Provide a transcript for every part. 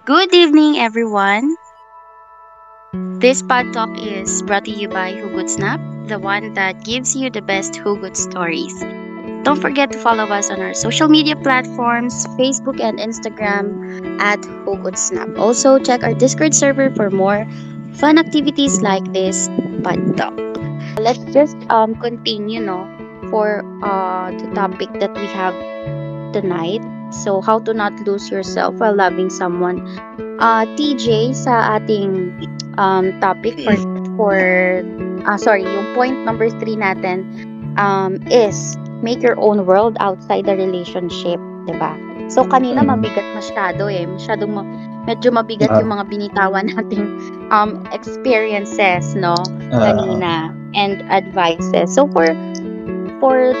Good evening, everyone. This pod talk is brought to you by Hugot Snap, the one that gives you the best Hugot stories. Don't forget to follow us on our social media platforms, Facebook and Instagram at Hugot Snap. Also, check our Discord server for more fun activities like this pod talk. Let's just um continue, no, for uh the topic that we have tonight. So, how to not lose yourself while loving someone. Uh, TJ, sa ating um, topic for, for uh, sorry, yung point number three natin um, is make your own world outside the relationship, 'di ba? So kanina mabigat masyado eh, masyadong ma- medyo mabigat Ah. yung mga binitawan nating um experiences, no? Ah, kanina and advices. So for for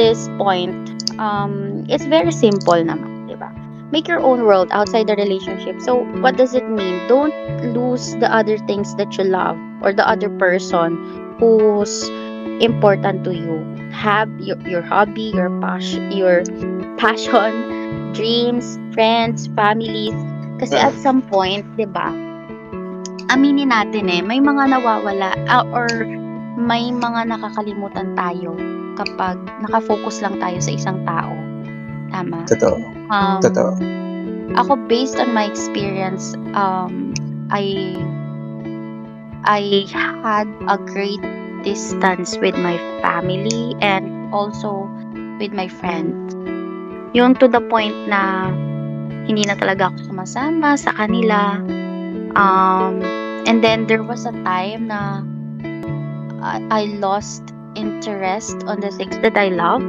this point, um, it's very simple naman, di ba? Make your own world outside the relationship. So what does it mean? Don't lose the other things that you love or the other person who's important to you. Have your, your hobby, your passion, your passion, dreams, friends, families. Kasi at some point, di ba, aminin natin eh, may mga nawawala ah, or may mga nakakalimutan tayo kapag nakafocus lang tayo sa isang tao. Tama? totoo. Um, Totoo. Ako, based on my experience, um, I I had a great distance with my family and also with my friends. Yung to the point na hindi na talaga ako sumasama sa kanila. Um, and then there was a time na I, I lost interest on the things that I love.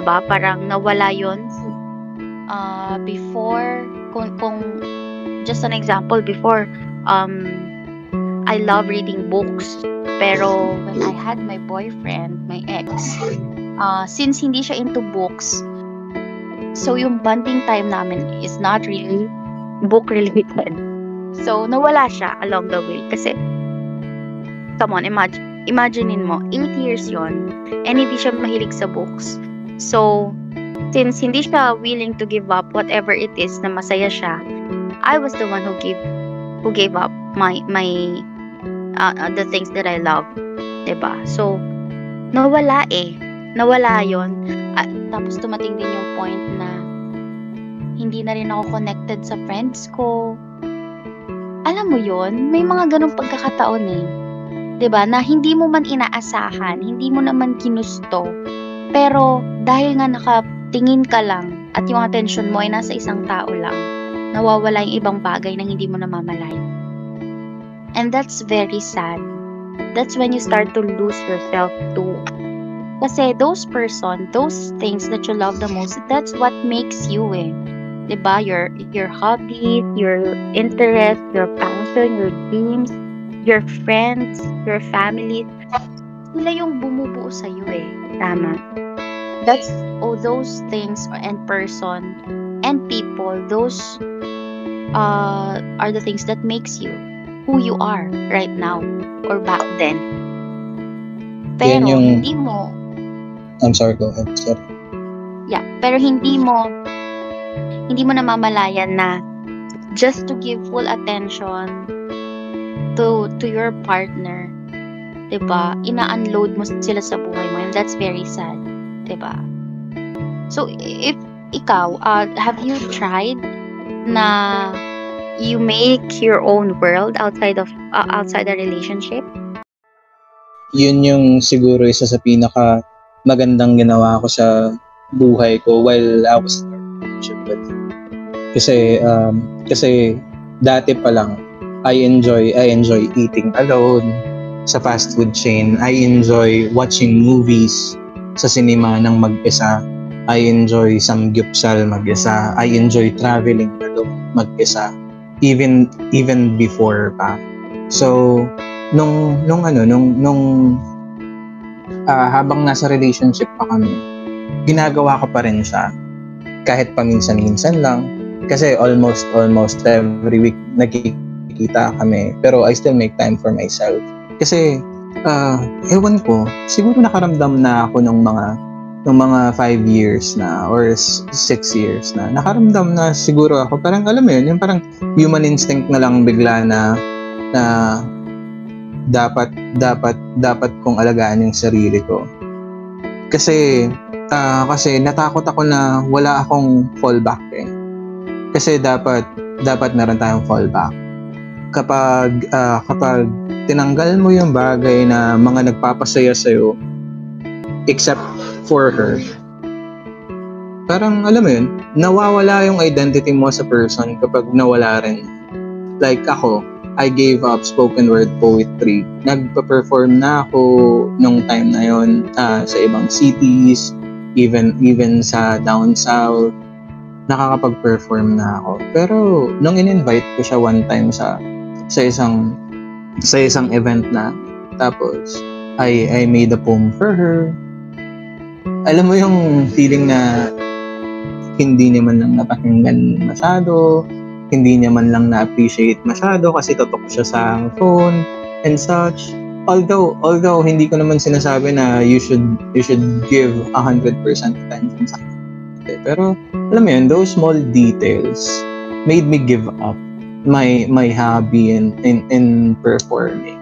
Ba Parang nawala yon uh, before kung, kung just an example before um I love reading books. Pero when I had my boyfriend my ex uh, since hindi siya into books so yung bonding time namin is not really book related. So nawala siya along the way. Kasi come on imagine imaginein mo 8 years yon and hindi siya mahilig sa books so since hindi siya willing to give up whatever it is na masaya siya, I was the one who gave who gave up my my uh, uh, the things that I love, 'di ba? So nawala eh. Nawala 'yon. At tapos tumating din yung point na hindi na rin ako connected sa friends ko. Alam mo 'yon, may mga ganong pagkakataon eh. 'Di ba? Na hindi mo man inaasahan, hindi mo naman ginusto. Pero dahil nga nakatingin ka lang at yung attention mo ay nasa isang tao lang, nawawala yung ibang bagay na hindi mo namamalayan. And that's very sad. That's when you start to lose yourself too. Kasi those person, those things that you love the most, that's what makes you eh. 'Di ba? Your your hobbies, your interest, your passion, your dreams, your friends, your family, sila yung bumubuo sa iyo eh. Tama. That's all those things and person and people, those uh, are the things that makes you who you are right now or back then. Pero yung- hindi mo I'm sorry, go ahead. Sorry. Yeah, pero hindi mo hindi mo namamalayan na just to give full attention to to your partner, 'di ba? Ina-unload mo sila sa buhay mo and that's very sad, 'di ba? So if ikaw, uh, have you tried na you make your own world outside of uh, outside a relationship? Yun yung siguro isa sa pinaka magandang ginawa ko sa buhay ko while I was in a relationship with kasi um, kasi dati pa lang I enjoy I enjoy eating alone sa fast food chain. I enjoy watching movies sa cinema ng mag-isa. I enjoy samgyupsal mag-isa. I enjoy traveling mag-isa. Even even before pa. So nung nung ano nung nung ah, habang nasa relationship pa kami, ginagawa ko pa rin siya kahit paminsan-minsan lang kasi almost almost every week nagkikita kami pero I still make time for myself kasi ah ewan ko. Siguro nakaramdam na ako ng mga ng mga 5 years na or 6 years na. Nakaramdam na siguro ako. Parang alam mo yun yung parang human instinct na lang bigla na na dapat dapat dapat kong alagaan yung sarili ko. Kasi uh, kasi natakot ako na wala akong fallback eh. Kasi dapat dapat meron tayong fallback kapag uh, kapag tinanggal mo yung bagay na mga nagpapasaya sa'yo except for her. Parang, alam mo yun, nawawala yung identity mo sa person kapag nawala rin. Like ako, I gave up spoken word poetry. Nagpa-perform na ako nung time na yon uh, sa ibang cities, even even sa down south. Nakakapag-perform na ako. Pero nung in-invite ko siya one time sa sa isang sa isang event na tapos I I made a poem for her alam mo yung feeling na hindi niya man lang napakinggan masyado, hindi niya man lang na-appreciate masyado kasi totok siya sa phone and such. Although, although hindi ko naman sinasabi na you should you should give 100% attention sa kanya. Pero alam mo yun, those small details made me give up my my hobby in in, in performing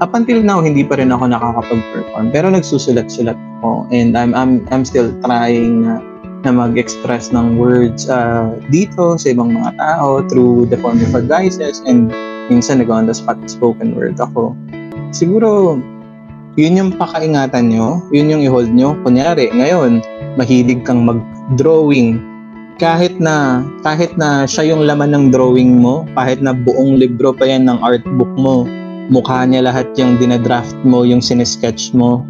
up until now hindi pa rin ako nakakapag-perform pero nagsusulat-sulat ako and I'm I'm I'm still trying na na mag-express ng words uh, dito sa ibang mga tao through the form of advices and minsan nag-on the spot spoken word ako. Siguro, yun yung pakaingatan nyo, yun yung i-hold nyo. Kunyari, ngayon, mahilig kang mag-drawing. Kahit na, kahit na siya yung laman ng drawing mo, kahit na buong libro pa yan ng art book mo, mukha niya lahat yung dinadraft mo, yung sinesketch mo.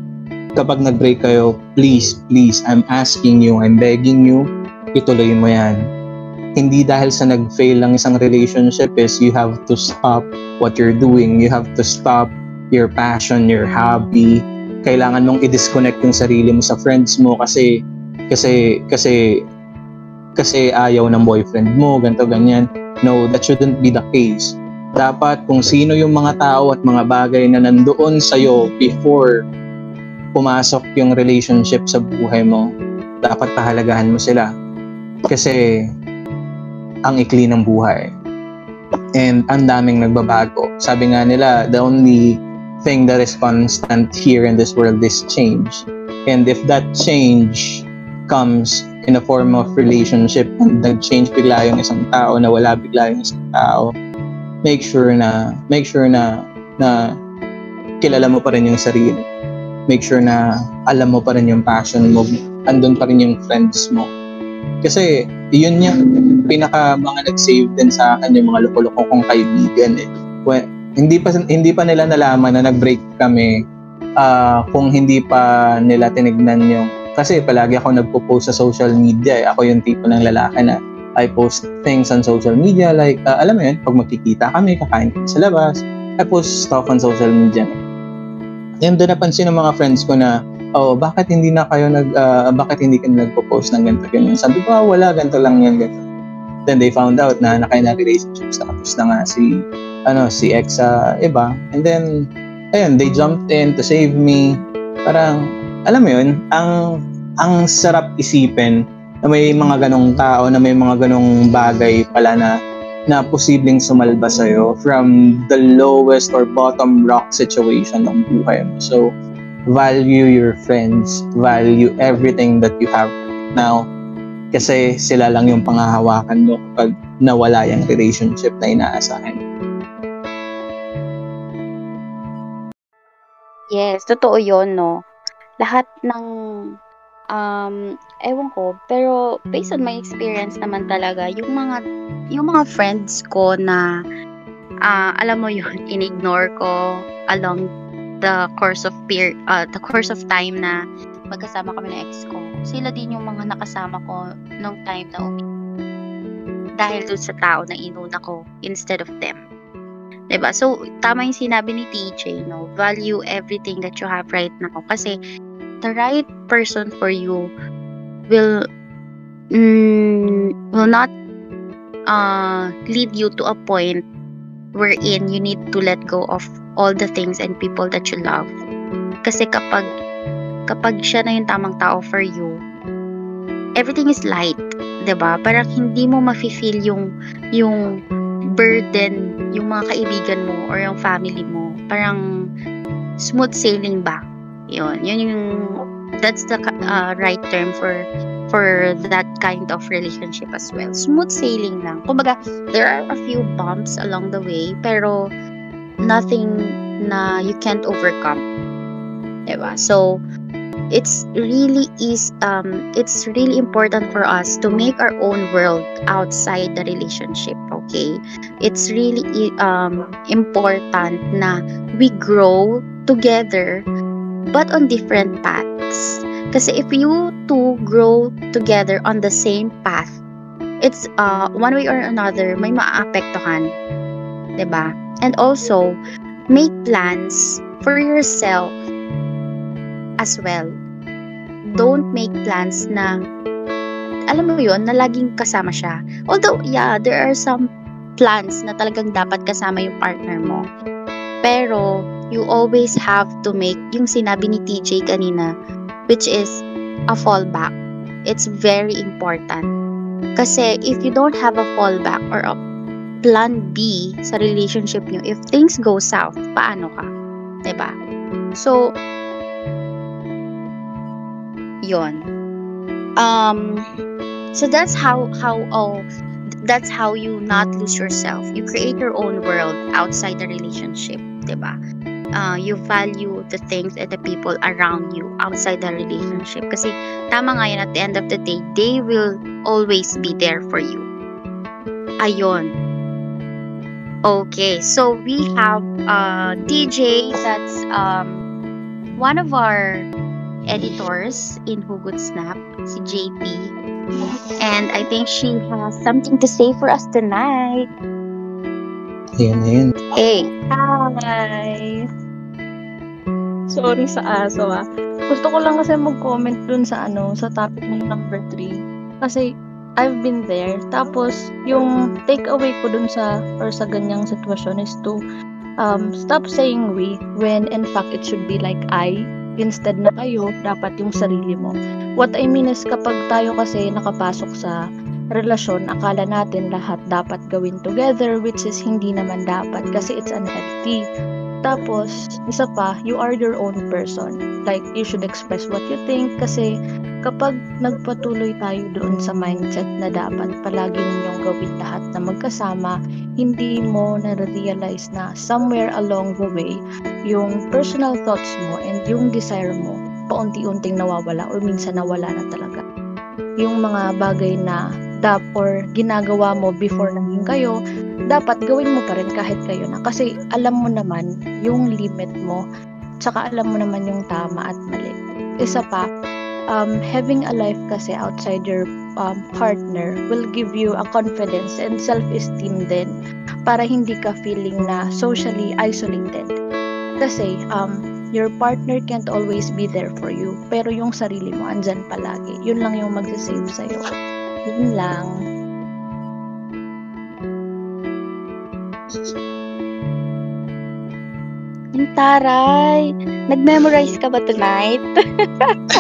Kapag nag-break kayo, please, please, I'm asking you, I'm begging you, ituloy mo yan. Hindi dahil sa nag-fail lang isang relationship is you have to stop what you're doing. You have to stop your passion, your hobby. Kailangan mong i-disconnect yung sarili mo sa friends mo kasi kasi kasi kasi ayaw ng boyfriend mo, ganto ganyan. No, that shouldn't be the case dapat kung sino yung mga tao at mga bagay na nandoon sa'yo before pumasok yung relationship sa buhay mo, dapat pahalagahan mo sila. Kasi ang ikli ng buhay. And ang daming nagbabago. Sabi nga nila, the only thing that is constant here in this world is change. And if that change comes in a form of relationship, and nag-change bigla yung isang tao, na wala bigla yung isang tao, make sure na make sure na na kilala mo pa rin yung sarili. Make sure na alam mo pa rin yung passion mo. Andun pa rin yung friends mo. Kasi yun yung pinaka mga nag-save din sa akin yung mga loko-loko kong kaibigan eh. When, hindi pa hindi pa nila nalaman na nag-break kami uh, kung hindi pa nila tinignan yung kasi palagi ako nagpo-post sa social media eh. Ako yung tipo ng lalaki na I post things on social media like, uh, alam mo yun, pag magkikita kami, kakain sa labas, I post stuff on social media. Yan doon napansin ng mga friends ko na, oh, bakit hindi na kayo nag, uh, bakit hindi kayo nagpo-post ng ganito, ganyan. Sabi ko, ah, wala, ganito lang yan, ganito. Then they found out na nakain na relationships, nakapos na nga si, ano, si ex sa uh, iba. And then, ayun, they jumped in to save me. Parang, alam mo yun, ang, ang sarap isipin na may mga ganong tao, na may mga ganong bagay pala na na posibleng sumalba sa'yo from the lowest or bottom rock situation ng buhay mo. So, value your friends, value everything that you have now kasi sila lang yung pangahawakan mo kapag nawala yung relationship na inaasahan. Yes, totoo yon no? Lahat ng um, ewan ko, pero based on my experience naman talaga, yung mga, yung mga friends ko na, uh, alam mo yun, in-ignore ko along the course of peer, uh, the course of time na magkasama kami ng ex ko. Sila din yung mga nakasama ko nung time na umi dahil dun sa tao na inuna ko instead of them. 'Di ba? So tama yung sinabi ni TJ, no? Value everything that you have right now kasi the right person for you will mm, will not uh, lead you to a point wherein you need to let go of all the things and people that you love. Kasi kapag kapag siya na yung tamang tao for you, everything is light, 'di ba? Parang hindi mo mafe-feel yung yung burden yung mga kaibigan mo or yung family mo. Parang smooth sailing ba? Yun, yun yung that's the uh, right term for for that kind of relationship as well. Smooth sailing lang. Kumbaga, there are a few bumps along the way, pero nothing na you can't overcome. Diba? So, it's really is um it's really important for us to make our own world outside the relationship okay it's really um important na we grow together but on different paths kasi if you two grow together on the same path it's uh one way or another may maaapektuhan ba and also make plans for yourself as well. Don't make plans na alam mo yon na laging kasama siya. Although, yeah, there are some plans na talagang dapat kasama yung partner mo. Pero, you always have to make yung sinabi ni TJ kanina, which is a fallback. It's very important. Kasi if you don't have a fallback or a plan B sa relationship nyo, if things go south, paano ka? 'Di ba? So, yon um so that's how how oh that's how you not lose yourself you create your own world outside the relationship diba uh, you value the things and the people around you outside the relationship kasi tama nga yun at the end of the day they will always be there for you ayon okay so we have uh, DJ that's um, one of our editors in Hugot Snap, si JP. And I think she has something to say for us tonight. Ayan, ayan. Hey. Hi! Sorry sa aso ah. Gusto ko lang kasi mag-comment dun sa ano, sa topic ng number 3. Kasi I've been there. Tapos, yung takeaway ko dun sa, or sa ganyang sitwasyon is to um, stop saying we when in fact it should be like I instead na kayo, dapat yung sarili mo. What I mean is kapag tayo kasi nakapasok sa relasyon, akala natin lahat dapat gawin together which is hindi naman dapat kasi it's unhealthy. Tapos, isa pa, you are your own person. Like, you should express what you think kasi kapag nagpatuloy tayo doon sa mindset na dapat palagi ninyong gawin lahat na magkasama, hindi mo na-realize na somewhere along the way, yung personal thoughts mo and yung desire mo, paunti-unting nawawala or minsan nawala na talaga. Yung mga bagay na dap or ginagawa mo before naging kayo, dapat gawin mo pa rin kahit kayo na. Kasi alam mo naman yung limit mo, tsaka alam mo naman yung tama at mali. Isa pa, um, having a life kasi outside your um, partner will give you a confidence and self-esteem din para hindi ka feeling na socially isolated. Kasi um, your partner can't always be there for you, pero yung sarili mo andyan palagi. Yun lang yung magsisave sa'yo. Yun lang. Ang taray. Nag-memorize ka ba tonight?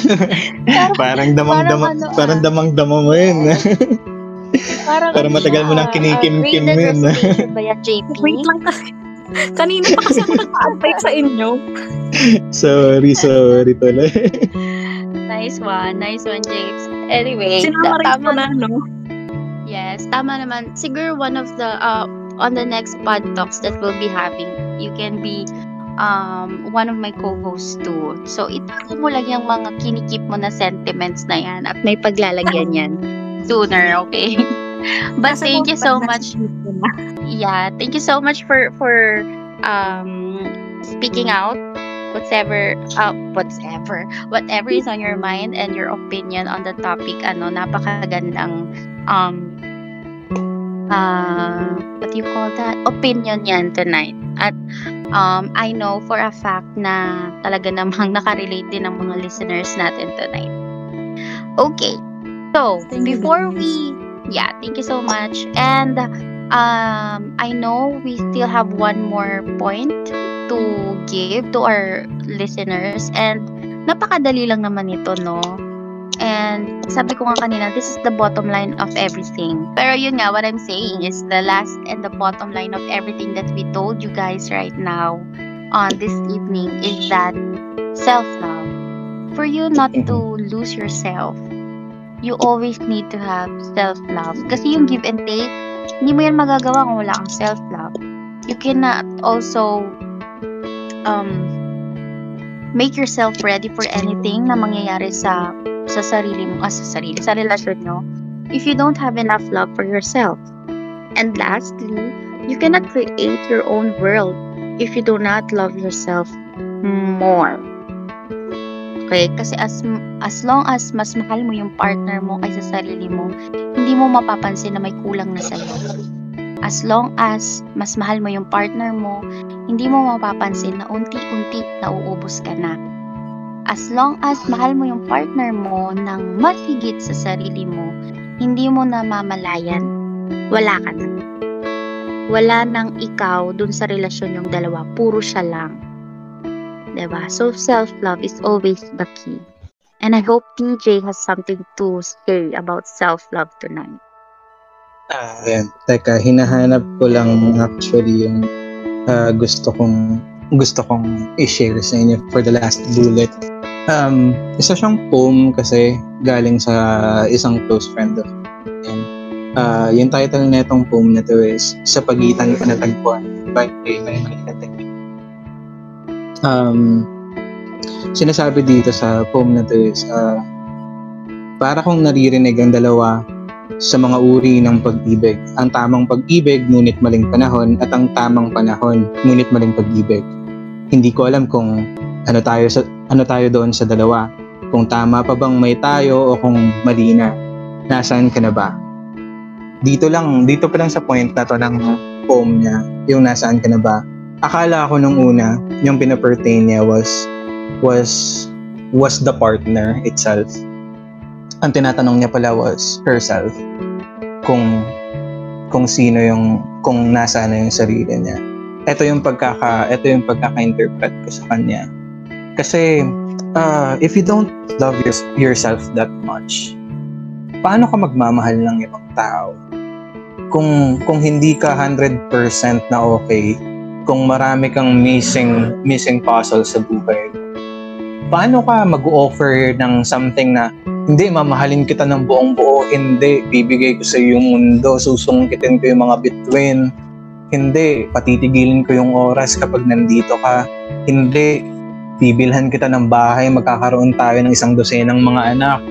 parang damang-dama, parang ano, parang ah. damang-dama mo yun. Parang Parang ano matagal mo nang kinikim-kim uh, yun. ba yan, JP? Wait lang kasi. Kanina pa kasi ako nag-advise sa inyo. sorry, sorry tuloy. Nice one. Nice one, James. Anyway, Sinama rin tama na, no? Yes, tama naman. Siguro one of the uh, on the next pod talks that we'll be having, you can be um one of my co-hosts too. So itago mo lang yung mga kinikip mo na sentiments na yan at may paglalagyan yan sooner, okay? But Kasi thank you so much. nasa-. Yeah, thank you so much for for um speaking out whatever uh, whatever whatever is on your mind and your opinion on the topic ano napakagandang um uh what do you call that? Opinion yan tonight. At um I know for a fact na talaga namang nakarelate din ang mga listeners natin tonight. Okay. So Thank before we yeah thank you so much. And um I know we still have one more point to give to our listeners and napakadali lang naman ito, no? And sabi ko nga kanina, this is the bottom line of everything. Pero yun nga, what I'm saying is the last and the bottom line of everything that we told you guys right now on this evening is that self-love. For you not to lose yourself, you always need to have self-love. Kasi yung give and take, hindi mo yan magagawa kung wala kang self-love. You cannot also um, make yourself ready for anything na mangyayari sa sa sarili mo, ah, sa sarili, sa relasyon nyo, if you don't have enough love for yourself. And lastly, you cannot create your own world if you do not love yourself more. Okay? Kasi as, as long as mas mahal mo yung partner mo kaysa sarili mo, hindi mo mapapansin na may kulang na sa'yo. As long as mas mahal mo yung partner mo, hindi mo mapapansin na unti-unti nauubos ka na. As long as mahal mo yung partner mo ng mas higit sa sarili mo, hindi mo na mamalayan, wala ka na. Wala nang ikaw dun sa relasyon yung dalawa, puro siya lang. 'Di ba? So self-love is always the key. And I hope TJ has something to say about self-love tonight. Ah, yan. Teka, hinahanap ko lang actually yung ah, gusto kong gusto kong i-share sa inyo for the last bullet. Um, isa siyang poem kasi galing sa isang close friend of mine. Uh, yung title na itong poem na to is Sa Pagitan Ko Natagpuan by Raymond Um, sinasabi dito sa poem na to is uh, para kong naririnig ang dalawa sa mga uri ng pag-ibig. Ang tamang pag-ibig, ngunit maling panahon, at ang tamang panahon, ngunit maling pag-ibig. Hindi ko alam kung ano tayo sa ano tayo doon sa dalawa. Kung tama pa bang may tayo o kung mali na. Nasaan ka na ba? Dito lang, dito pa lang sa point na to ng poem niya, yung nasaan ka na ba. Akala ko nung una, yung pinapertain niya was was was the partner itself. Ang tinatanong niya pala was herself. Kung kung sino yung kung nasaan na yung sarili niya. Ito yung pagkaka ito yung pagkaka-interpret ko sa kanya. Kasi uh, if you don't love your, yourself that much, paano ka magmamahal ng ibang tao? Kung kung hindi ka 100% na okay, kung marami kang missing missing puzzle sa buhay mo, paano ka mag-offer ng something na hindi, mamahalin kita ng buong buo, hindi, bibigay ko sa iyo yung mundo, susungkitin ko yung mga bituin, hindi, patitigilin ko yung oras kapag nandito ka, hindi, bibilhan kita ng bahay, magkakaroon tayo ng isang dosenang mga anak.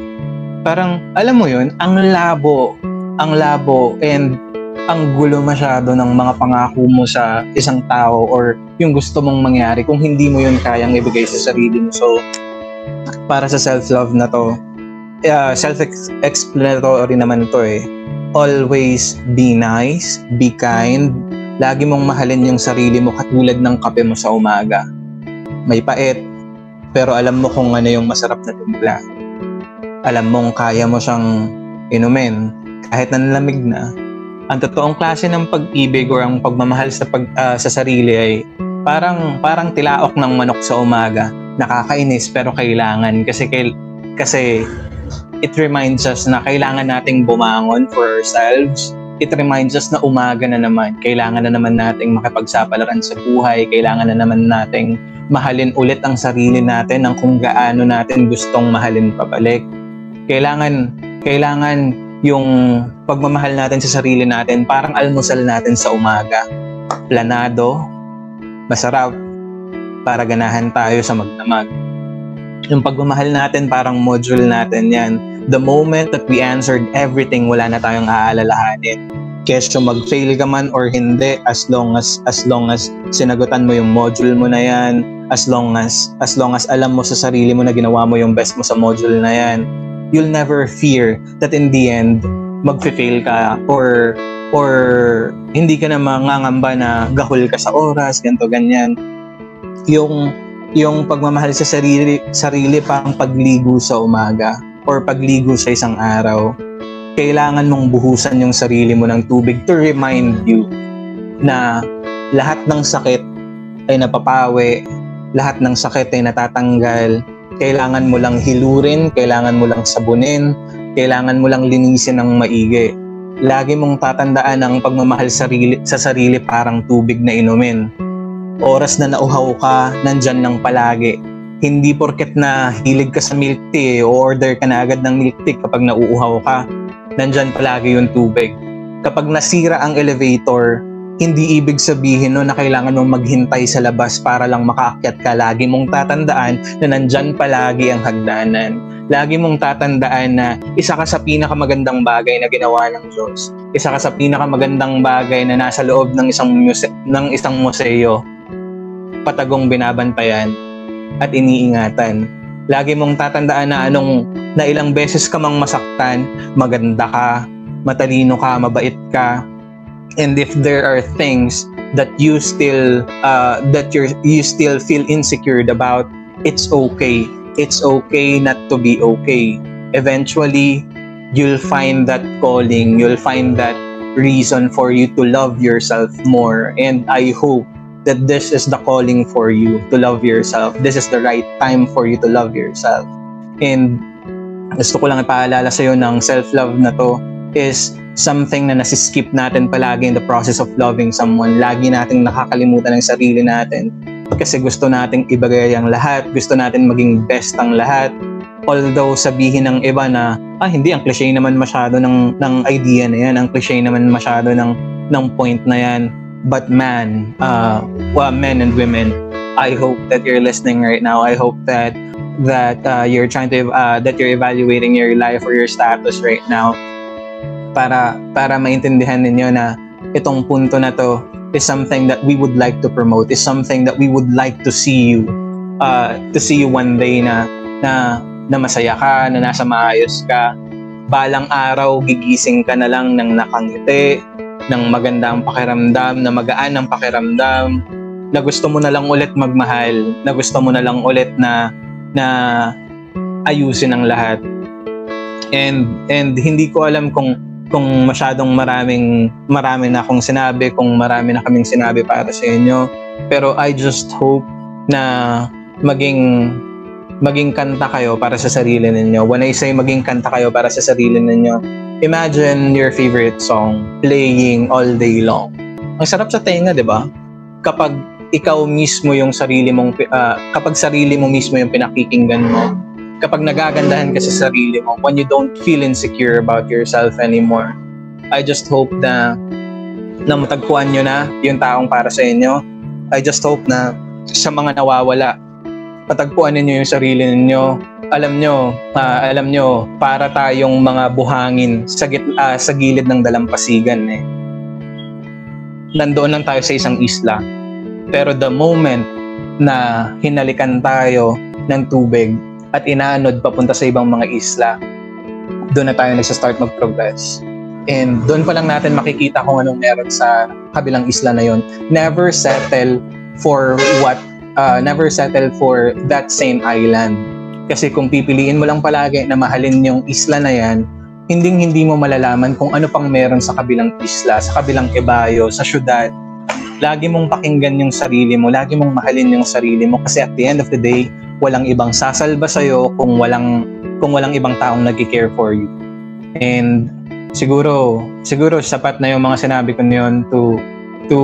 Parang, alam mo yun, ang labo, ang labo, and ang gulo masyado ng mga pangako mo sa isang tao or yung gusto mong mangyari kung hindi mo yun kayang ibigay sa sarili mo. So, para sa self-love na to, uh, self-explanatory naman to eh. Always be nice, be kind, lagi mong mahalin yung sarili mo katulad ng kape mo sa umaga. May pait, pero alam mo kung ano yung masarap na timpla. Alam mong kaya mo siyang inumin kahit nanlamig na. Ang totoong klase ng pag-ibig or ang pagmamahal sa pag uh, sa sarili ay parang parang tilaok ng manok sa umaga. Nakakainis pero kailangan kasi kasi it reminds us na kailangan nating bumangon for ourselves. It reminds us na umaga na naman. Kailangan na naman nating makipagsapalaran sa buhay. Kailangan na naman nating mahalin ulit ang sarili natin ng kung gaano natin gustong mahalin pabalik. Kailangan, kailangan yung pagmamahal natin sa sarili natin parang almusal natin sa umaga. Planado, masarap, para ganahan tayo sa magdamag yung pagmamahal natin parang module natin yan. The moment that we answered everything, wala na tayong aalalahanin. Kesyo mag-fail ka man or hindi, as long as as long as sinagutan mo yung module mo na yan, as long as as long as alam mo sa sarili mo na ginawa mo yung best mo sa module na yan, you'll never fear that in the end mag-fail ka or or hindi ka na mangangamba na gahol ka sa oras, ganto ganyan. Yung yung pagmamahal sa sarili, sarili pang pagligo sa umaga or pagligo sa isang araw, kailangan mong buhusan yung sarili mo ng tubig to remind you na lahat ng sakit ay napapawi, lahat ng sakit ay natatanggal, kailangan mo lang hilurin, kailangan mo lang sabunin, kailangan mo lang linisin ng maigi. Lagi mong tatandaan ang pagmamahal sarili, sa sarili parang tubig na inumin. Oras na nauhaw ka, nandyan ng palagi. Hindi porket na hilig ka sa milk tea o order ka na agad ng milk tea kapag nauuhaw ka, nandyan palagi yung tubig. Kapag nasira ang elevator, hindi ibig sabihin no na kailangan mong maghintay sa labas para lang makaakyat ka. Lagi mong tatandaan na nandyan palagi ang hagdanan. Lagi mong tatandaan na isa ka sa pinakamagandang bagay na ginawa ng Diyos. Isa ka sa pinakamagandang bagay na nasa loob ng isang muse- ng isang museo. Patagong binabantayan at iniingatan. Lagi mong tatandaan na anong na ilang beses ka mang masaktan, maganda ka, matalino ka, mabait ka, and if there are things that you still uh, that you you still feel insecure about it's okay. It's okay not to be okay. Eventually you'll find that calling. You'll find that reason for you to love yourself more. And i hope that this is the calling for you to love yourself. This is the right time for you to love yourself. And gusto ko lang ipaalala sa iyo ng self-love na to is something na nasiskip natin palagi in the process of loving someone. Lagi nating nakakalimutan ang sarili natin kasi gusto nating ibigay ang lahat, gusto natin maging best ang lahat. Although sabihin ng iba na, ah hindi, ang cliche naman masyado ng, ng idea na yan, ang cliche naman masyado ng, ng point na yan. But man, uh, well, men and women, I hope that you're listening right now. I hope that that uh, you're trying to uh, that you're evaluating your life or your status right now para para maintindihan ninyo na itong punto na to is something that we would like to promote is something that we would like to see you uh, to see you one day na na na masaya ka na nasa maayos ka. Balang araw gigising ka na lang ng nakangiti ng magandang pakiramdam na magaan ang pakiramdam na gusto mo na lang ulit magmahal na gusto mo na lang ulit na na ayusin ang lahat. And and hindi ko alam kung kung masyadong maraming marami na akong sinabi, kung marami na kaming sinabi para sa inyo. Pero I just hope na maging maging kanta kayo para sa sarili ninyo. When I say maging kanta kayo para sa sarili ninyo, imagine your favorite song playing all day long. Ang sarap sa tenga, 'di ba? Kapag ikaw mismo yung sarili mong uh, kapag sarili mo mismo yung pinakikinggan mo, kapag nagagandahan ka sa sarili mo, when you don't feel insecure about yourself anymore, I just hope na na matagpuan nyo na yung taong para sa inyo. I just hope na sa mga nawawala, patagpuan ninyo yung sarili ninyo. Alam nyo, uh, alam nyo, para tayong mga buhangin sa, git, uh, sa gilid ng dalampasigan eh. Nandoon lang tayo sa isang isla. Pero the moment na hinalikan tayo ng tubig, at inaanod papunta sa ibang mga isla, doon na tayo nagsa-start mag-progress. And doon pa lang natin makikita kung anong meron sa kabilang isla na yon. Never settle for what, uh, never settle for that same island. Kasi kung pipiliin mo lang palagi na mahalin yung isla na yan, hindi hindi mo malalaman kung ano pang meron sa kabilang isla, sa kabilang ibayo, sa syudad. Lagi mong pakinggan yung sarili mo, lagi mong mahalin yung sarili mo kasi at the end of the day, walang ibang sasalba sa iyo kung walang kung walang ibang taong nagki-care for you. And siguro siguro sapat na yung mga sinabi ko niyon to to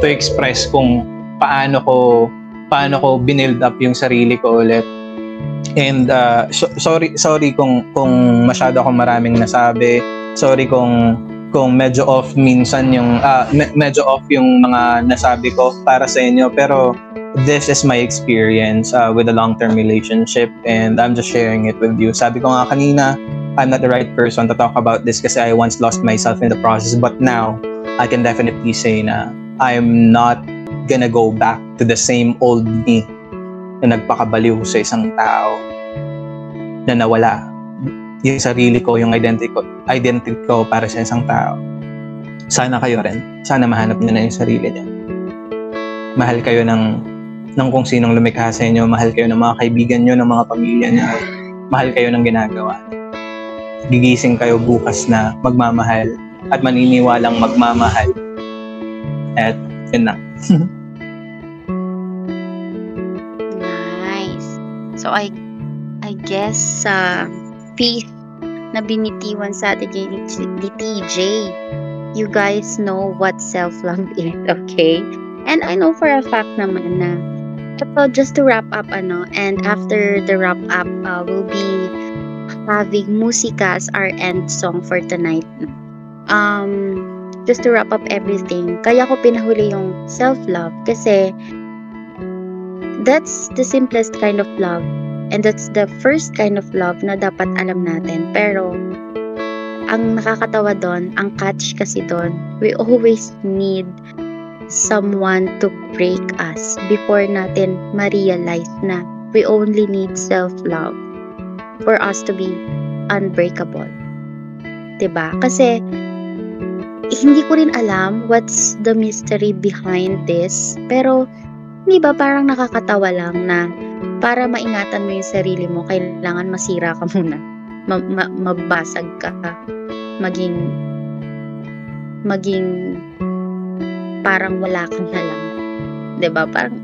to express kung paano ko paano ko binild up yung sarili ko ulit. And uh, so, sorry sorry kung kung masyado akong maraming nasabi. Sorry kung kung medyo off minsan yung uh, me- medyo off yung mga nasabi ko para sa inyo. Pero this is my experience uh, with a long-term relationship and I'm just sharing it with you. Sabi ko nga kanina, I'm not the right person to talk about this kasi I once lost myself in the process. But now I can definitely say na I'm not gonna go back to the same old me na nagpakabaliw sa isang tao na nawala yung sarili ko, yung identity ko, identity ko para sa isang tao. Sana kayo rin. Sana mahanap niyo na yung sarili niyo. Mahal kayo ng ng kung sinong lumikha sa inyo, mahal kayo ng mga kaibigan nyo, ng mga pamilya nyo, mahal kayo ng ginagawa. Gigising kayo bukas na magmamahal at maniniwalang magmamahal. At yun na. Nice. So I I guess sa peace na binitiwan sa atin ni, TJ, you guys know what self-love is, okay? And I know for a fact naman na ito, just to wrap up, ano, and after the wrap up, uh, we'll be having musika as our end song for tonight. Um, just to wrap up everything, kaya ko pinahuli yung self-love kasi that's the simplest kind of love and that's the first kind of love na dapat alam natin. Pero, ang nakakatawa doon, ang catch kasi doon, we always need someone to break us before natin ma-realize na we only need self-love for us to be unbreakable. 'Di ba? Kasi hindi ko rin alam what's the mystery behind this, pero hindi ba parang nakakatawa lang na para maingatan mo yung sarili mo, kailangan masira ka muna. Ma- ma- mabasag ka. Maging maging parang wala kang na lang. 'Di ba? Parang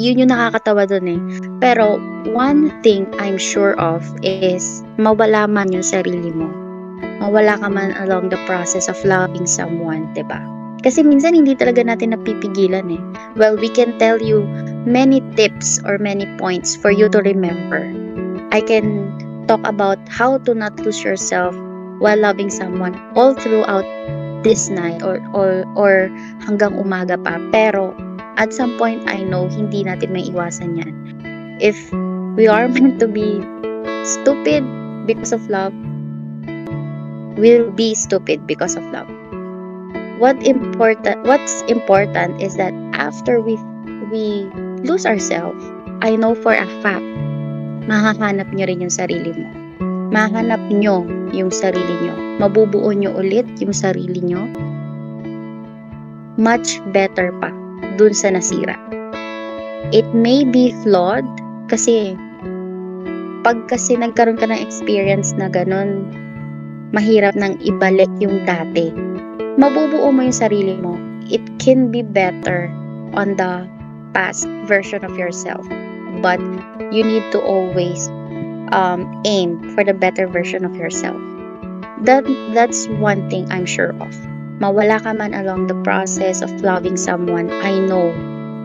yun yung nakakatawa dun eh. Pero one thing I'm sure of is mawala man yung sarili mo. Mawala ka man along the process of loving someone, ba? Kasi minsan hindi talaga natin napipigilan eh. Well, we can tell you many tips or many points for you to remember. I can talk about how to not lose yourself while loving someone all throughout this night or or or hanggang umaga pa. Pero at some point I know hindi natin may iwasan 'yan. If we are meant to be stupid because of love, we'll be stupid because of love. What important what's important is that after we we lose ourselves, I know for a fact mahahanap niyo rin yung sarili mo. Mahanap nyo yung sarili nyo. Mabubuo nyo ulit yung sarili nyo. Much better pa dun sa nasira. It may be flawed kasi pag kasi nagkaroon ka ng experience na ganun, mahirap nang ibalik yung dati. Mabubuo mo yung sarili mo. It can be better on the past version of yourself. But you need to always um, aim for the better version of yourself. That that's one thing I'm sure of. Mawala ka man along the process of loving someone, I know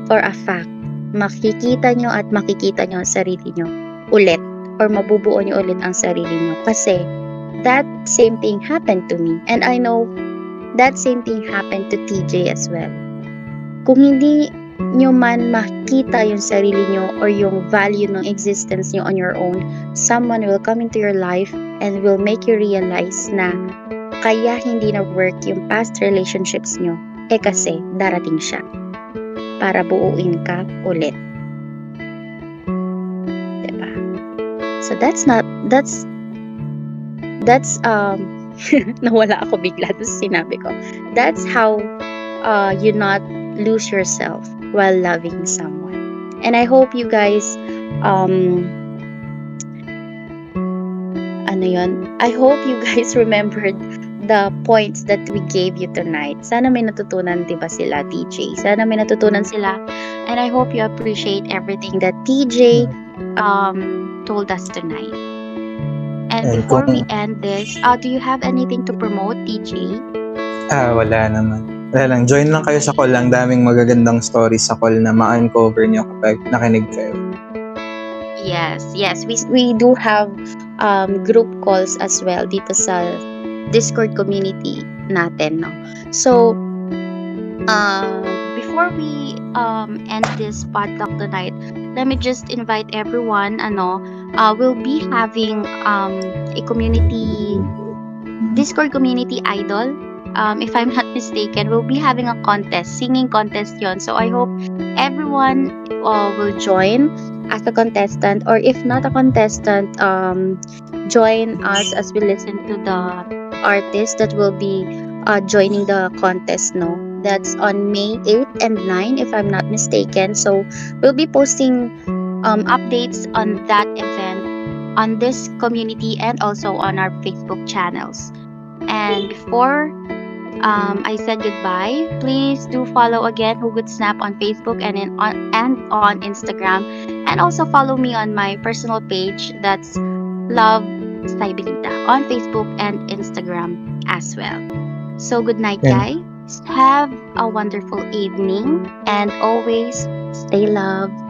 for a fact, makikita nyo at makikita nyo ang sarili nyo ulit or mabubuo nyo ulit ang sarili nyo. Kasi that same thing happened to me and I know that same thing happened to TJ as well. Kung hindi nyo man makita yung sarili nyo or yung value ng existence nyo on your own, someone will come into your life and will make you realize na kaya hindi na work yung past relationships nyo, eh kasi darating siya para buuin ka ulit. Diba? So that's not, that's, that's, um, nawala ako bigla doon sinabi ko. That's how uh, you not lose yourself while loving someone. And I hope you guys um ano yon? I hope you guys remembered the points that we gave you tonight. Sana may natutunan 'di ba sila TJ? Sana may natutunan sila. And I hope you appreciate everything that TJ um told us tonight. And And before kung- we end this, uh, do you have anything to promote, TJ? Ah, wala naman. Wala lang, join lang kayo sa call. Ang daming magagandang stories sa call na ma-uncover nyo kapag nakinig kayo. Yes, yes. We we do have um group calls as well dito sa Discord community natin, no. So um before we um end this podcast tonight, let me just invite everyone ano, uh, we'll be having um a community Discord community idol. Um, if I'm not mistaken, we'll be having a contest, singing contest yon. So I hope everyone uh, will join as a contestant or if not a contestant um join us as we listen to the artist that will be uh, joining the contest no that's on may 8th and 9 if i'm not mistaken so we'll be posting um, updates on that event on this community and also on our facebook channels and before um, I said goodbye. Please do follow again Hugot Snap on Facebook and in, on and on Instagram And also follow me on my personal page that's Love Stabilita on Facebook and Instagram as well. So good night, guys. Have a wonderful evening and always stay loved.